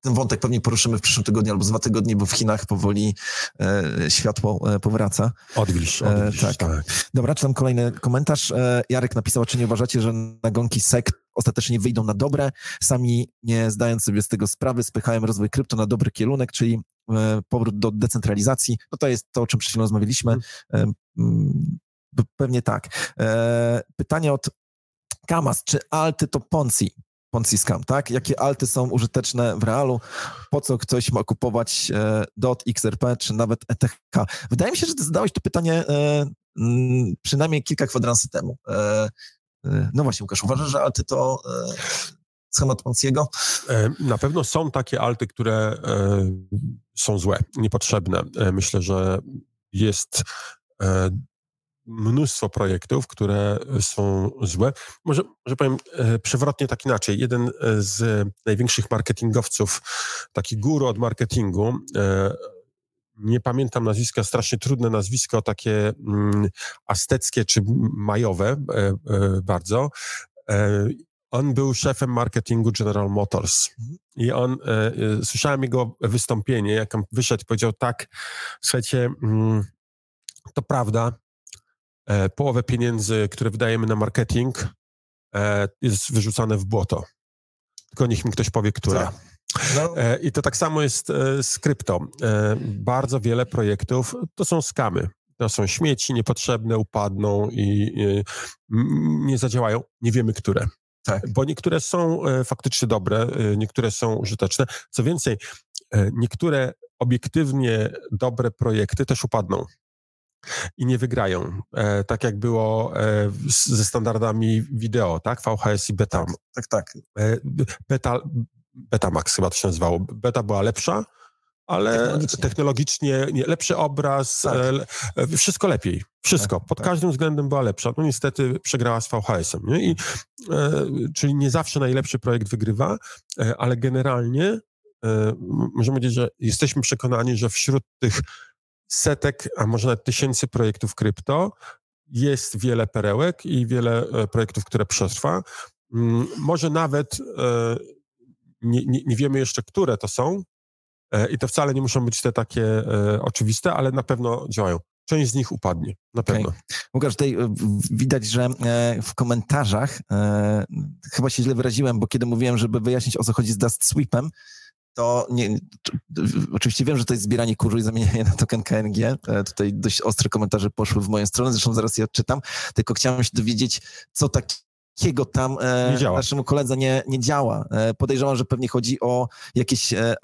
ten wątek pewnie poruszymy w przyszłym tygodniu albo za dwa tygodnie, bo w Chinach powoli e, światło e, powraca. Odwilż, odwilż e, tak. tak. Dobra, czytam kolejny komentarz. E, Jarek napisał, czy nie uważacie, że nagonki SEC ostatecznie wyjdą na dobre, sami nie zdając sobie z tego sprawy, spychają rozwój krypto na dobry kierunek, czyli e, powrót do decentralizacji. No to jest to, o czym przed chwilą rozmawialiśmy. Pewnie tak. Pytanie od Kamas, czy alty to Ponzi? Ponzi scam, tak? Jakie alty są użyteczne w realu? Po co ktoś ma kupować e, DOT, XRP, czy nawet ETH? Wydaje mi się, że ty zadałeś to pytanie e, m, mm, przynajmniej kilka kwadransy temu. E, e, no właśnie, Łukasz, uważasz, że alty to e, schemat Ponziego? E, na pewno są takie alty, które są złe, niepotrzebne. Myślę, że jest mnóstwo projektów, które są złe. Może, może powiem e, przewrotnie tak inaczej. Jeden z największych marketingowców, taki guru od marketingu, e, nie pamiętam nazwiska, strasznie trudne nazwisko, takie mm, azteckie czy majowe e, bardzo. On był szefem marketingu General Motors i on, słyszałem jego wystąpienie, jak on wyszedł, powiedział tak, słuchajcie, mm, to prawda, E, połowę pieniędzy, które wydajemy na marketing, e, jest wyrzucane w błoto. Tylko niech mi ktoś powie, które. Tak. No. E, I to tak samo jest z krypto. Bardzo wiele projektów to są skamy. To są śmieci niepotrzebne, upadną i nie zadziałają. Nie wiemy, które. Tak. Bo niektóre są faktycznie dobre, niektóre są użyteczne. Co więcej, niektóre obiektywnie dobre projekty też upadną i nie wygrają. E, tak jak było e, ze standardami wideo, tak? VHS i beta. Tak, tak. tak. E, beta, Betamax chyba to się nazywało. Beta była lepsza, ale technologicznie, technologicznie nie, lepszy obraz, tak. e, wszystko lepiej. Wszystko. Tak, Pod tak. każdym względem była lepsza. No niestety przegrała z VHS-em. Nie? I, e, czyli nie zawsze najlepszy projekt wygrywa, e, ale generalnie możemy powiedzieć, że jesteśmy przekonani, że wśród tych setek, a może nawet tysięcy projektów krypto. Jest wiele perełek i wiele e, projektów, które przetrwa. Mm, może nawet e, nie, nie, nie wiemy jeszcze, które to są, e, i to wcale nie muszą być te takie oczywiste, ale na pewno działają. Część z nich upadnie, na pewno. Okay. Łukasz, tutaj widać, że w komentarzach chyba się źle wyraziłem, bo kiedy mówiłem, żeby wyjaśnić o co chodzi z Dust Sweepem, to nie, oczywiście wiem, że to jest zbieranie kurzu i zamienianie na token KNG. E, tutaj dość ostre komentarze poszły w moją stronę, zresztą zaraz je odczytam, tylko chciałem się dowiedzieć, co takiego tam e, naszemu koledze nie, nie działa. E, podejrzewam, że pewnie chodzi o jakieś, e,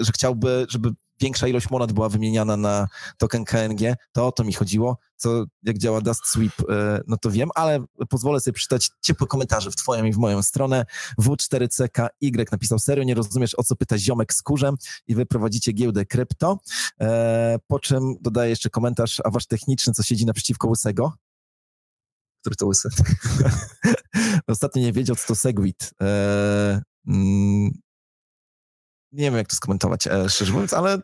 że chciałby, żeby większa ilość monet była wymieniana na token KNG, to o to mi chodziło. Co, jak działa Dust Sweep, e, no to wiem, ale pozwolę sobie przeczytać ciepłe komentarze w twoją i w moją stronę. W4CKY napisał, serio nie rozumiesz, o co pyta ziomek z kurzem i wy prowadzicie giełdę krypto. E, po czym dodaję jeszcze komentarz, a wasz techniczny, co siedzi naprzeciwko łysego? Który to łysy? Ostatnio nie wiedział, co to Segwit. E, mm, nie wiem, jak to skomentować, e, szczerze mówiąc, ale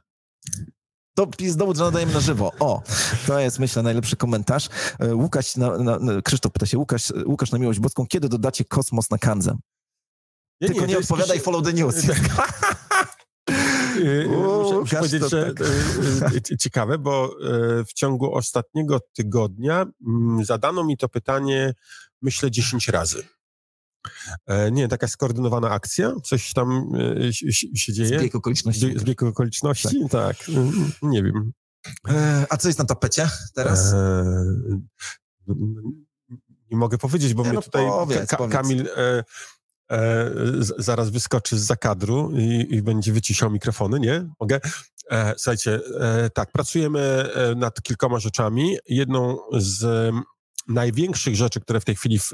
to jest dowód, że nadajemy na żywo. O, to jest, myślę, najlepszy komentarz. E, Łukasz, na, na, Krzysztof pyta się, Łukasz, Łukasz na miłość boską, kiedy dodacie kosmos na kanzę? Tylko nie, nie odpowiadaj, follow the news. Y, muszę, muszę powiedzieć, że tak. ciekawe, bo w ciągu ostatniego tygodnia mm, zadano mi to pytanie, myślę, 10 razy. E, nie, taka skoordynowana akcja, coś tam e, się dzieje. Zbieg okoliczności. Zbieg okoliczności, tak. tak. Nie wiem. E, a co jest na tapecie teraz? i mogę powiedzieć, bo nie, mnie no tutaj powiedz, Ka Kamil e, e, zaraz wyskoczy z zakadru i, i będzie wyciszał mikrofony, nie? Mogę? E, słuchajcie, tak, pracujemy nad kilkoma rzeczami. Jedną z największych rzeczy, które w tej chwili w,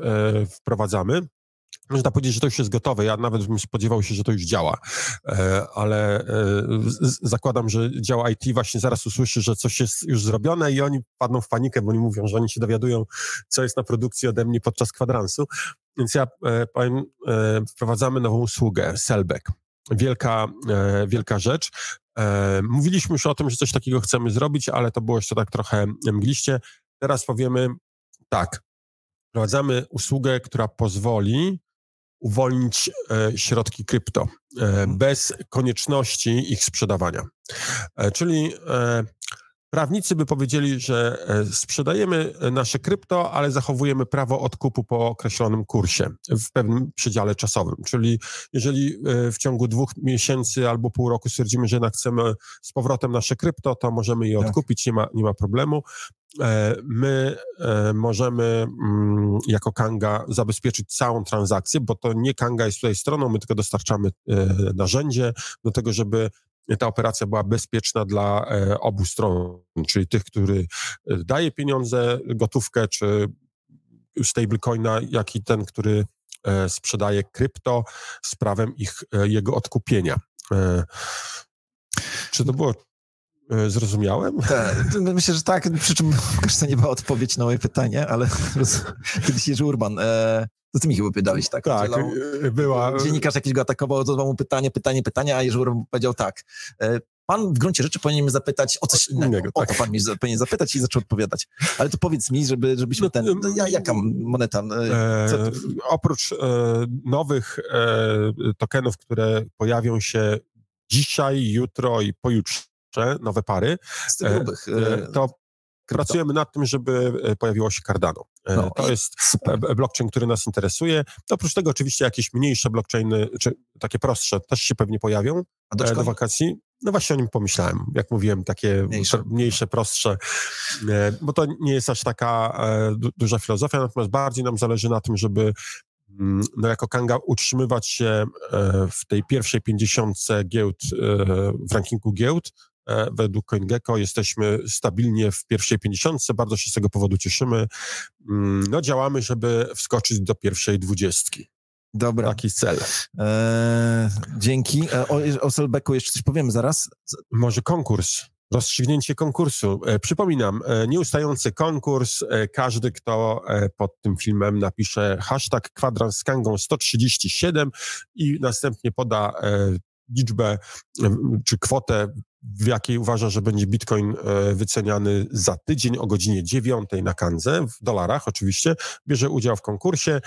wprowadzamy, można powiedzieć, że to już jest gotowe. Ja nawet bym spodziewał się, że to już działa, e, ale e, zakładam, że dział IT właśnie zaraz usłyszy, że coś jest już zrobione i oni padną w panikę, bo oni mówią, że oni się dowiadują, co jest na produkcji ode mnie podczas kwadransu. Więc ja powiem, wprowadzamy nową usługę, Sellback. Wielka, wielka rzecz. Mówiliśmy już o tym, że coś takiego chcemy zrobić, ale to było jeszcze tak trochę mgliście. Teraz powiemy tak, wprowadzamy usługę, która pozwoli uwolnić e, środki krypto e, bez konieczności ich sprzedawania. E, czyli prawnicy by powiedzieli, że sprzedajemy nasze krypto, ale zachowujemy prawo odkupu po określonym kursie w pewnym przedziale czasowym. Czyli jeżeli w ciągu dwóch miesięcy albo pół roku stwierdzimy, że jednak chcemy z powrotem nasze krypto, to możemy je tak. odkupić, nie ma, nie ma problemu. E, my e, możemy mm, jako Kanga zabezpieczyć całą transakcję, bo to nie Kanga jest tutaj stroną, my tylko dostarczamy e, narzędzie do tego, żeby ta operacja była bezpieczna dla obu stron, czyli tych, który daje pieniądze, gotówkę czy stablecoina, jak i ten, który sprzedaje krypto z prawem ich, jego odkupienia. Czy to było zrozumiałem? Tak, myślę, że tak, przy czym to nie była odpowiedź na moje pytanie, ale kiedyś Jerzy Urban, e, to ty mi chyba pytałeś, tak? Tak, Udzielał, e, była. Dziennikarz jakiś go atakował, zadał mu pytanie, pytanie, pytanie, a Jerzy Urban powiedział tak. E, pan w gruncie rzeczy powinien mnie zapytać o coś innego. innego tak. O to pan mnie powinien zapytać i zaczął odpowiadać. Ale to powiedz mi, żeby, żebyśmy no, ten... No, jaka moneta? E, oprócz e, nowych tokenów, które pojawią się dzisiaj, jutro i pojutrze, nowe pary, e, grubych, e, to pracujemy nad tym, żeby e, pojawiło się Cardano. No, to jest blockchain, który nas interesuje. Oprócz tego oczywiście jakieś mniejsze blockchainy, czy takie prostsze też się pewnie pojawią A do wakacji. No właśnie o nim pomyślałem, jak mówiłem, takie mniejsze, mniejsze prostsze, bo to nie jest aż taka duża filozofia, natomiast bardziej nam zależy na tym, żeby mm, no jako Kanga utrzymywać się w tej pierwszej 50 giełd, w rankingu giełd, E, według CoinGecko jesteśmy stabilnie w pierwszej 50. Bardzo się z tego powodu cieszymy. Mm, no, działamy, żeby wskoczyć do pierwszej dwudziestki. Dobra. Taki cel. Eee, dzięki. E, o, o Selbecku jeszcze coś powiemy zaraz. Może konkurs. Rozstrzygnięcie konkursu. E, przypominam, e, nieustający konkurs. E, każdy, kto e, pod tym filmem napisze hashtag kwadrans z kangą 137 i następnie poda liczbę czy kwotę w jakiej uważa, że będzie bitcoin e, wyceniany za tydzień o godzinie 9 na Kanze, w dolarach oczywiście, bierze udział w konkursie.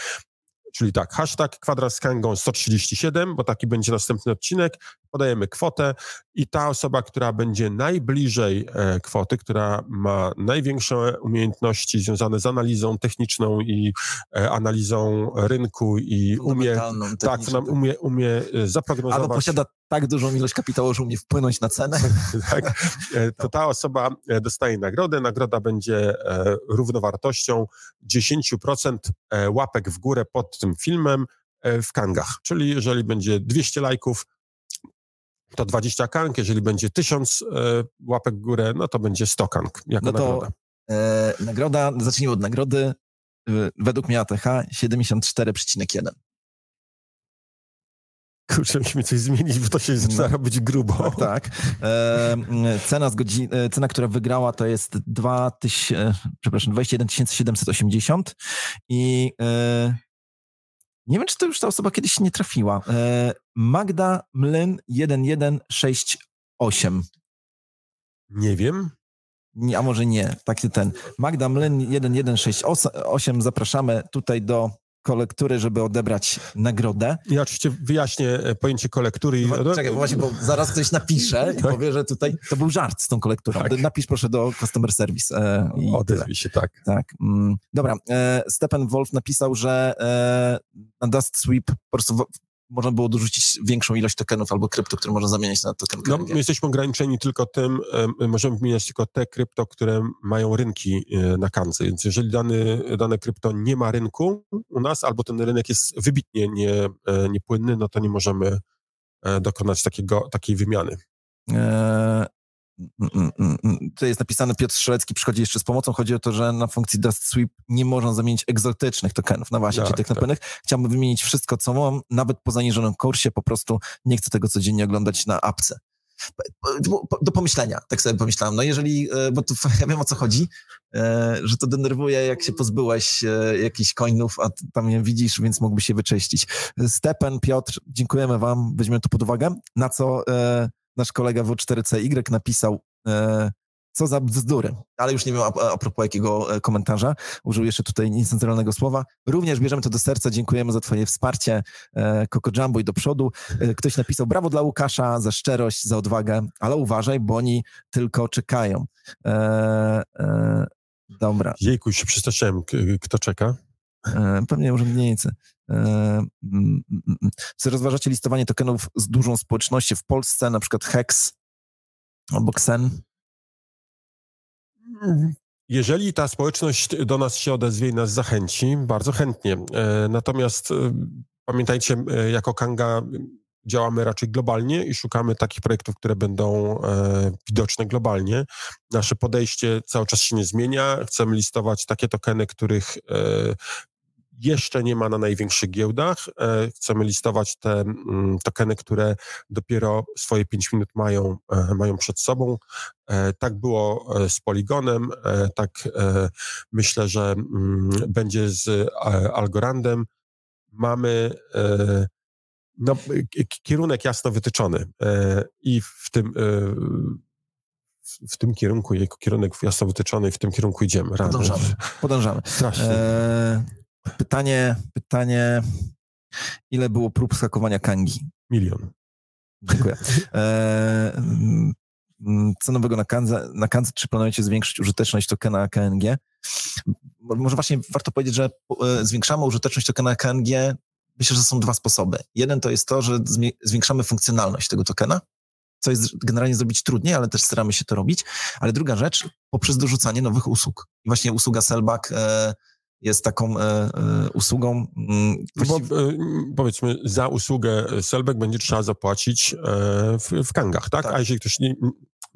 Czyli tak, hashtag kwadrans z Kangą 137, bo taki będzie następny odcinek, podajemy kwotę i ta osoba, która będzie najbliżej e, kwoty, która ma największe umiejętności związane z analizą techniczną i e, analizą rynku i umie, tak, umie, umie zaprognozować. Albo posiada tak dużą ilość kapitału, że umie wpłynąć na cenę. tak, e, to ta osoba e, dostaje nagrodę. Nagroda będzie e, równowartością 10% łapek w górę pod tym filmem w kangach. Czyli jeżeli będzie 200 lajków, to 20 kang, jeżeli będzie 1000 łapek w górę, no to będzie 100 kang jako no to, nagroda. E, nagroda, zacznijmy od nagrody. Według mnie ATH 74,1. Kurczę, musimy coś zmienić, bo to się zaczyna no. robić grubo. Tak, tak. E, cena, z godzin, e, cena, która wygrała, to jest 2 tyś, e, przepraszam, 21 780 i e, nie wiem, czy to już ta osoba kiedyś nie trafiła. E, Magda Mlyn 1168. Nie wiem. Nie, a może nie, taki ten. Magda Mlyn 1168, zapraszamy tutaj do kolektury, żeby odebrać nagrodę. Ja oczywiście wyjaśnię e, pojęcie kolektury. No, czekaj, właśnie, bo zaraz ktoś napisze i tak? powie, że tutaj to był żart z tą kolekturą. Tak. Napisz proszę do customer service. E, i Odezwij się, tak. Tak. Mm, dobra, e, Stephen Wolf napisał, że e, na Dust Sweep po prostu można było dorzucić większą ilość tokenów albo krypto, które można zamieniać na token No, my jesteśmy ograniczeni tylko tym, możemy wymieniać tylko te krypto, które mają rynki e, na kance, więc jeżeli dany, dane krypto nie ma rynku u nas, albo ten rynek jest wybitnie nie, e, niepłynny, no to nie możemy e, dokonać takiego, takiej wymiany. Eee, tutaj jest napisane Piotr Strzelecki przychodzi jeszcze z pomocą. Chodzi o to, że na funkcji Dust Sweep nie można zamienić egzotycznych tokenów. No właśnie, tak, tych tak. napędnych. Chciałbym wymienić wszystko, co mam, nawet po zaniżonym kursie. Po prostu nie chcę tego codziennie oglądać na apce. Do pomyślenia, tak sobie pomyślałem. No jeżeli, e, bo tu ja wiem o co chodzi, e, że to denerwuje, jak się pozbyłeś e, jakichś coinów, a tam je widzisz, więc mógłby się wyczyścić. Stepen, Piotr, dziękujemy wam, weźmiemy to pod uwagę. Na co nasz kolega W4CY napisał, e, co za bzdury. Ale już nie wiem a, a propos jakiego e, komentarza. Użył jeszcze tutaj niecenzuralnego słowa. Również bierzemy to do serca. Dziękujemy za twoje wsparcie. E, Jumbo i do przodu. E, ktoś napisał brawo dla Łukasza za szczerość, za odwagę, ale uważaj, bo oni tylko czekają. E, e, dobra. Jejku, się przestraszyłem. Kto czeka? E, pewnie urzędnicy. E. Czy rozważacie listowanie tokenów z dużą społecznością w Polsce, na przykład HEX albo XEN? Jeżeli ta społeczność do nas się odezwie i nas zachęci, bardzo chętnie. E, natomiast pamiętajcie, jako Kanga działamy raczej globalnie i szukamy takich projektów, które będą widoczne globalnie. Nasze podejście cały czas się nie zmienia. Chcemy listować takie tokeny, których jeszcze nie ma na największych giełdach. E, chcemy listować te mm, tokeny, które dopiero swoje 5 minut mają, e, mają przed sobą. E, tak było z Poligonem, tak myślę, że mm, będzie z Algorandem. Mamy no, kierunek jasno wytyczony i w tym w tym kierunku, jego kierunek jasno wytyczony w tym kierunku idziemy. Podążamy. Podążamy. Strasznie. E, Pytanie, pytanie, ile było prób skakowania kangi? Milion. Dziękuję. E, mm, co nowego na Kanze, na Kanze, czy planujecie zwiększyć użyteczność tokena KNG? Może właśnie warto powiedzieć, że e, zwiększamy użyteczność tokena KNG. Myślę, że są dwa sposoby. Jeden to jest to, że zwiększamy funkcjonalność tego tokena, co jest generalnie zrobić trudniej, ale też staramy się to robić. Ale druga rzecz, poprzez dorzucanie nowych usług. I właśnie usługa Sellback e, jest taką e, e, usługą. Mm, właściwie... Bo, e, powiedzmy, za usługę Selbek będzie trzeba zapłacić e, w, w kangach, tak? tak? A jeśli ktoś nie,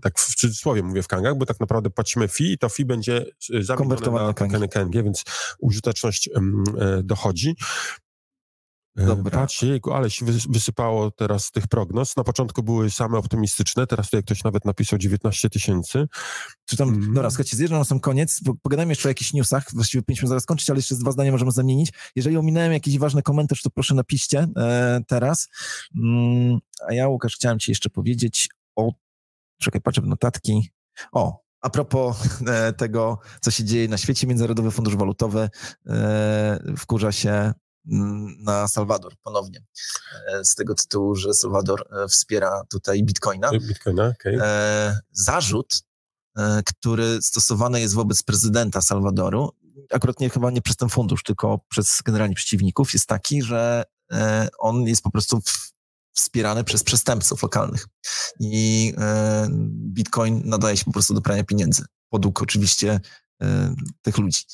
tak w cudzysłowie mówię w kangach, bo tak naprawdę płacimy fee i to fee będzie zamienione na tokeny KNG, więc użyteczność e, dochodzi. E, Dobra. Patrzcie, jejku, ale się wysypało teraz tych prognoz. Na początku były same optymistyczne, teraz tutaj ktoś nawet napisał 19 tysięcy. Czy tam, mm. dobra, słuchajcie, zjeżdżam na sam koniec, bo pogadajmy jeszcze o jakichś newsach, właściwie powinniśmy zaraz skończyć, ale jeszcze dwa zdania możemy zamienić. Jeżeli ominąłem jakiś ważny komentarz, to proszę napiszcie e, teraz. Mm, a ja, Łukasz, chciałem ci jeszcze powiedzieć o, czekaj, patrzę w notatki. O, a propos e, tego, co się dzieje na świecie, Międzynarodowy Fundusz Walutowy e, wkurza się na Salwador ponownie. E, z tego tytułu, że Salwador e, wspiera tutaj bitcoina. Bitcoina, okay. E, zarzut, który stosowany jest wobec prezydenta Salwadoru, akurat nie chyba nie przez ten fundusz, tylko przez generalnie przeciwników, jest taki, że on jest po prostu wspierany przez przestępców lokalnych. I bitcoin nadaje się po prostu do prania pieniędzy. Podług oczywiście tych ludzi.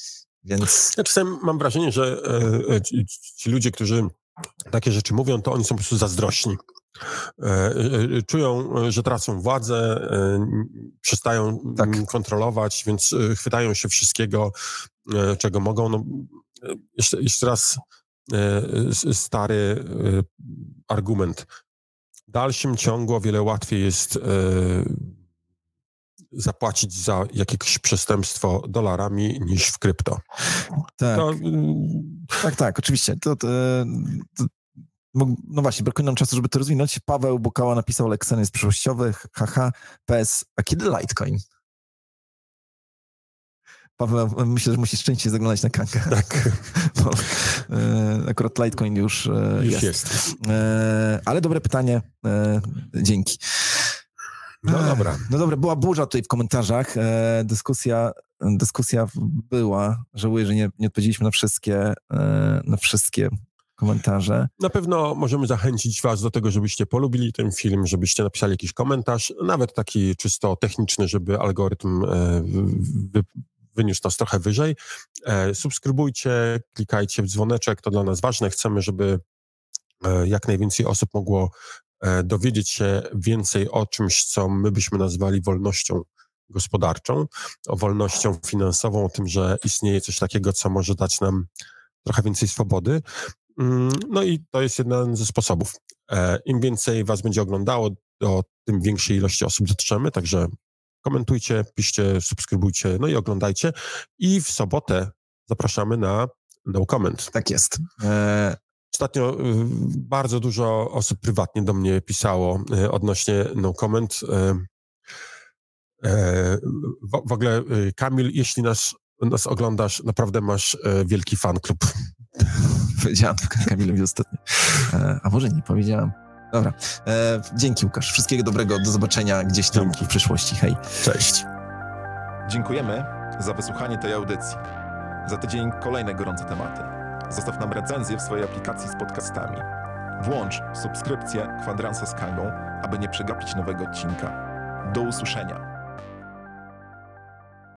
Więc... Ja czasem mam wrażenie, że e, e, ci, ci ludzie, którzy takie rzeczy mówią, to oni są po prostu zazdrośni. E, czują, że tracą władzę, przestają tak. kontrolować, więc chwytają się wszystkiego, czego mogą. No, jeszcze, jeszcze raz stary argument. W dalszym ciągu o wiele łatwiej jest zapłacić za jakieś przestępstwo dolarami niż w krypto. Tak, to, tak, tak, oczywiście. To, to, to, no właśnie, brakuje nam czasu, żeby to rozwinąć. Paweł Bukała napisał lekcje jest przyszłościowych, haha, PS, a kiedy Litecoin? Paweł, myślę, że musisz częściej zaglądać na kankę. Tak. Bo, e, akurat Litecoin już, e, już jest. jest. E, ale dobre pytanie. Dzięki. No dobra. No dobra, była burza tutaj w komentarzach. E, dyskusja, dyskusja była. Żałuję, że nie, nie odpowiedzieliśmy na wszystkie, e, na wszystkie komentarze. Na pewno możemy zachęcić Was do tego, żebyście polubili ten film, żebyście napisali jakiś komentarz, nawet taki czysto techniczny, żeby algorytm e, wyniósł nas trochę wyżej. E, subskrybujcie, klikajcie w dzwoneczek, to dla nas ważne. Chcemy, żeby e, jak najwięcej osób mogło dowiedzieć się więcej o czymś, co my byśmy nazwali wolnością gospodarczą, o wolnością finansową, o tym, że istnieje coś takiego, co może dać nam trochę więcej swobody. Mm, no i to jest jeden ze sposobów. E, Im więcej was będzie oglądało, to tym większej ilości osób dotrzemy, także komentujcie, piszcie, subskrybujcie, no i oglądajcie. I w sobotę zapraszamy na No Comment. Tak jest. Ostatnio y, bardzo dużo osób prywatnie do mnie pisało y, odnośnie No Comment. E, w, ogóle, y, Kamil, jeśli nas, nas oglądasz, naprawdę masz wielki fan klub. Powiedziałam Kamilowi ostatnio. E, a może nie powiedziałam. Dobra. E, dzięki Łukasz. Wszystkiego dobrego. Do zobaczenia gdzieś tam dzięki. w przyszłości. Hej. Cześć. Dziękujemy za wysłuchanie tej audycji. Za tydzień kolejne gorące tematy. Zostaw nam recenzję w swojej aplikacji z podcastami. Włącz subskrypcję Kwadransa z Kangą, aby nie przegapić nowego odcinka. Do usłyszenia.